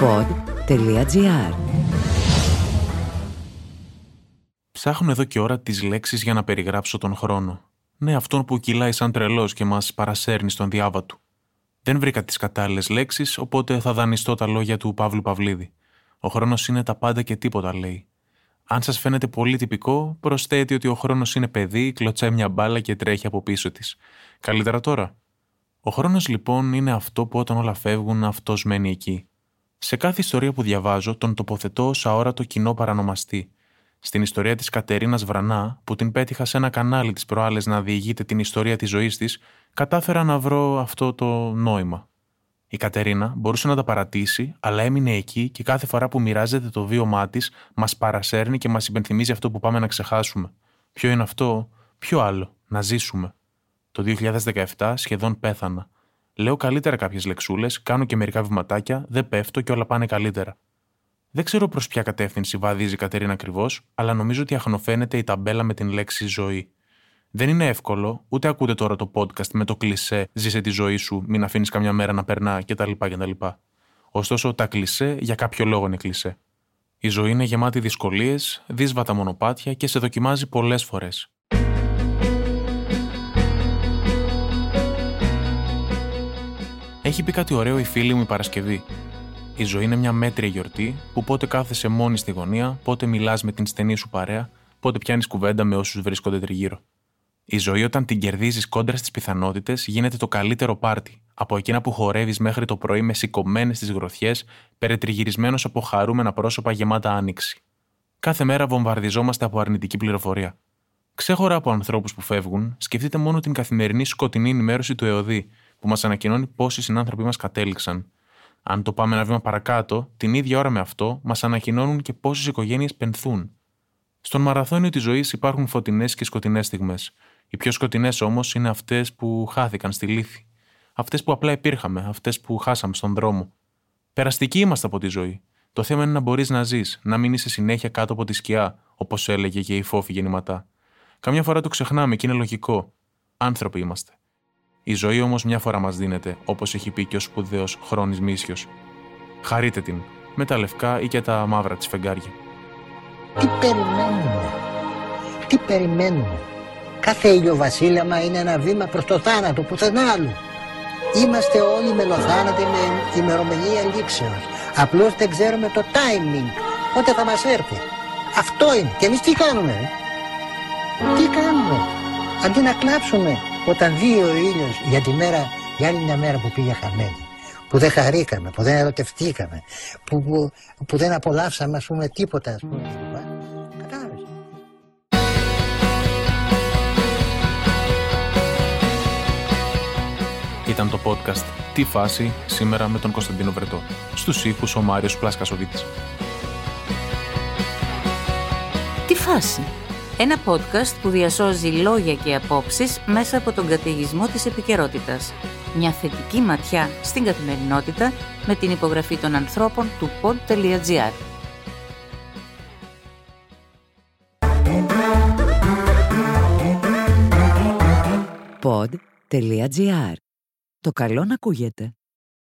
pod.gr Ψάχνω εδώ και ώρα τις λέξεις για να περιγράψω τον χρόνο. Ναι, αυτόν που κυλάει σαν τρελός και μας παρασέρνει στον διάβα του. Δεν βρήκα τις κατάλληλες λέξεις, οπότε θα δανειστώ τα λόγια του Παύλου Παυλίδη. Ο χρόνος είναι τα πάντα και τίποτα, λέει. Αν σας φαίνεται πολύ τυπικό, προσθέτει ότι ο χρόνος είναι παιδί, κλωτσάει μια μπάλα και τρέχει από πίσω της. Καλύτερα τώρα. Ο χρόνος λοιπόν είναι αυτό που όταν όλα φεύγουν, αυτός μένει εκεί. Σε κάθε ιστορία που διαβάζω, τον τοποθετώ ως αόρατο κοινό παρανομαστή. Στην ιστορία της Κατερίνας Βρανά, που την πέτυχα σε ένα κανάλι τη προάλλες να διηγείται την ιστορία της ζωής της, κατάφερα να βρω αυτό το νόημα. Η Κατερίνα μπορούσε να τα παρατήσει, αλλά έμεινε εκεί και κάθε φορά που μοιράζεται το βίωμά της, μας παρασέρνει και μας υπενθυμίζει αυτό που πάμε να ξεχάσουμε. Ποιο είναι αυτό, ποιο άλλο, να ζήσουμε. Το 2017 σχεδόν πέθανα. Λέω καλύτερα κάποιες λεξούλες, κάνω και μερικά βηματάκια, δεν πέφτω και όλα πάνε καλύτερα. Δεν ξέρω προς ποια κατεύθυνση βαδίζει η Κατερίνα ακριβώς, αλλά νομίζω ότι αχνοφαίνεται η ταμπέλα με την λέξη ζωή. Δεν είναι εύκολο, ούτε ακούτε τώρα το podcast με το κλισέ Ζήσε τη ζωή σου, μην αφήνεις καμιά μέρα να περνά κτλ. κτλ. Ωστόσο, τα κλισέ για κάποιο λόγο είναι κλισέ. Η ζωή είναι γεμάτη δυσκολίες, δύσβατα μονοπάτια και σε δοκιμάζει πολλές φορές. Έχει πει κάτι ωραίο η φίλη μου η Παρασκευή. Η ζωή είναι μια μέτρια γιορτή που πότε κάθεσαι μόνη στη γωνία, πότε μιλάς με την στενή σου παρέα, πότε πιάνεις κουβέντα με όσους βρίσκονται τριγύρω. Η ζωή, όταν την κερδίζεις κόντρα στις πιθανότητες, γίνεται το καλύτερο πάρτι. Από εκείνα που χορεύεις μέχρι το πρωί με σηκωμένες τις γροθιές, περιτριγυρισμένος από χαρούμενα πρόσωπα γεμάτα άνοιξη. Κάθε μέρα βομβαρδιζόμαστε από αρνητική πληροφορία. Ξέχωρα από ανθρώπους που φεύγουν, σκεφτείτε μόνο την καθημερινή σκοτεινή ενημέρωση του ΕΟΔΗ, που μας ανακοινώνει πόσοι συνάνθρωποι μας κατέληξαν. Αν το πάμε ένα βήμα παρακάτω, την ίδια ώρα με αυτό, μας ανακοινώνουν και πόσες οικογένειες πενθούν. Στον μαραθώνιο της ζωής υπάρχουν φωτεινές και σκοτεινές στιγμές. Οι πιο σκοτεινές όμως είναι αυτές που χάθηκαν στη λύθη. Αυτές που απλά υπήρχαμε, αυτές που χάσαμε στον δρόμο. Περαστικοί είμαστε από τη ζωή. Το θέμα είναι να μπορείς να ζεις, να μην είσαι συνέχεια κάτω από τη σκιά, όπως έλεγε και η φόφη γεννηματά. Καμιά φορά το ξεχνάμε και είναι λογικό. Άνθρωποι είμαστε. Η ζωή όμως μια φορά μας δίνεται, όπως έχει πει και ο σπουδαίος Χρόνης Μίσιος. Χαρείτε την, με τα λευκά ή και τα μαύρα της φεγγάρια. Τι περιμένουμε, τι περιμένουμε; Κάθε ηλιοβασίλεμα είναι ένα βήμα προς το θάνατο, πουθενά άλλου. Είμαστε όλοι μελοθάνατοι με ημερομηνία λήξεως. Απλώς δεν ξέρουμε το timing, πότε θα μας έρθει. Αυτό είναι. Και εμείς τι κάνουμε, ρε; Τι κάνουμε. Αντί να κλάψουμε όταν βγει ο ήλιος για τη μέρα, για άλλη μια μέρα που πήγε χαμένη. Που δεν χαρήκαμε, που δεν ερωτευτήκαμε, που, που, που δεν απολαύσαμε ας πούμε τίποτα ας πούμε. Κατάλαβες. Ήταν το podcast «Τι φάση» σήμερα με τον Κωνσταντίνο Βρετό. Στους ήχους ο Μάριος Πλάσκασοβίτης. Τι φάση; Ένα podcast που διασώζει λόγια και απόψεις μέσα από τον καταιγισμό της επικαιρότητας. Μια θετική ματιά στην καθημερινότητα με την υπογραφή των ανθρώπων του pod.gr. Pod.gr. Το καλό να ακούγεται.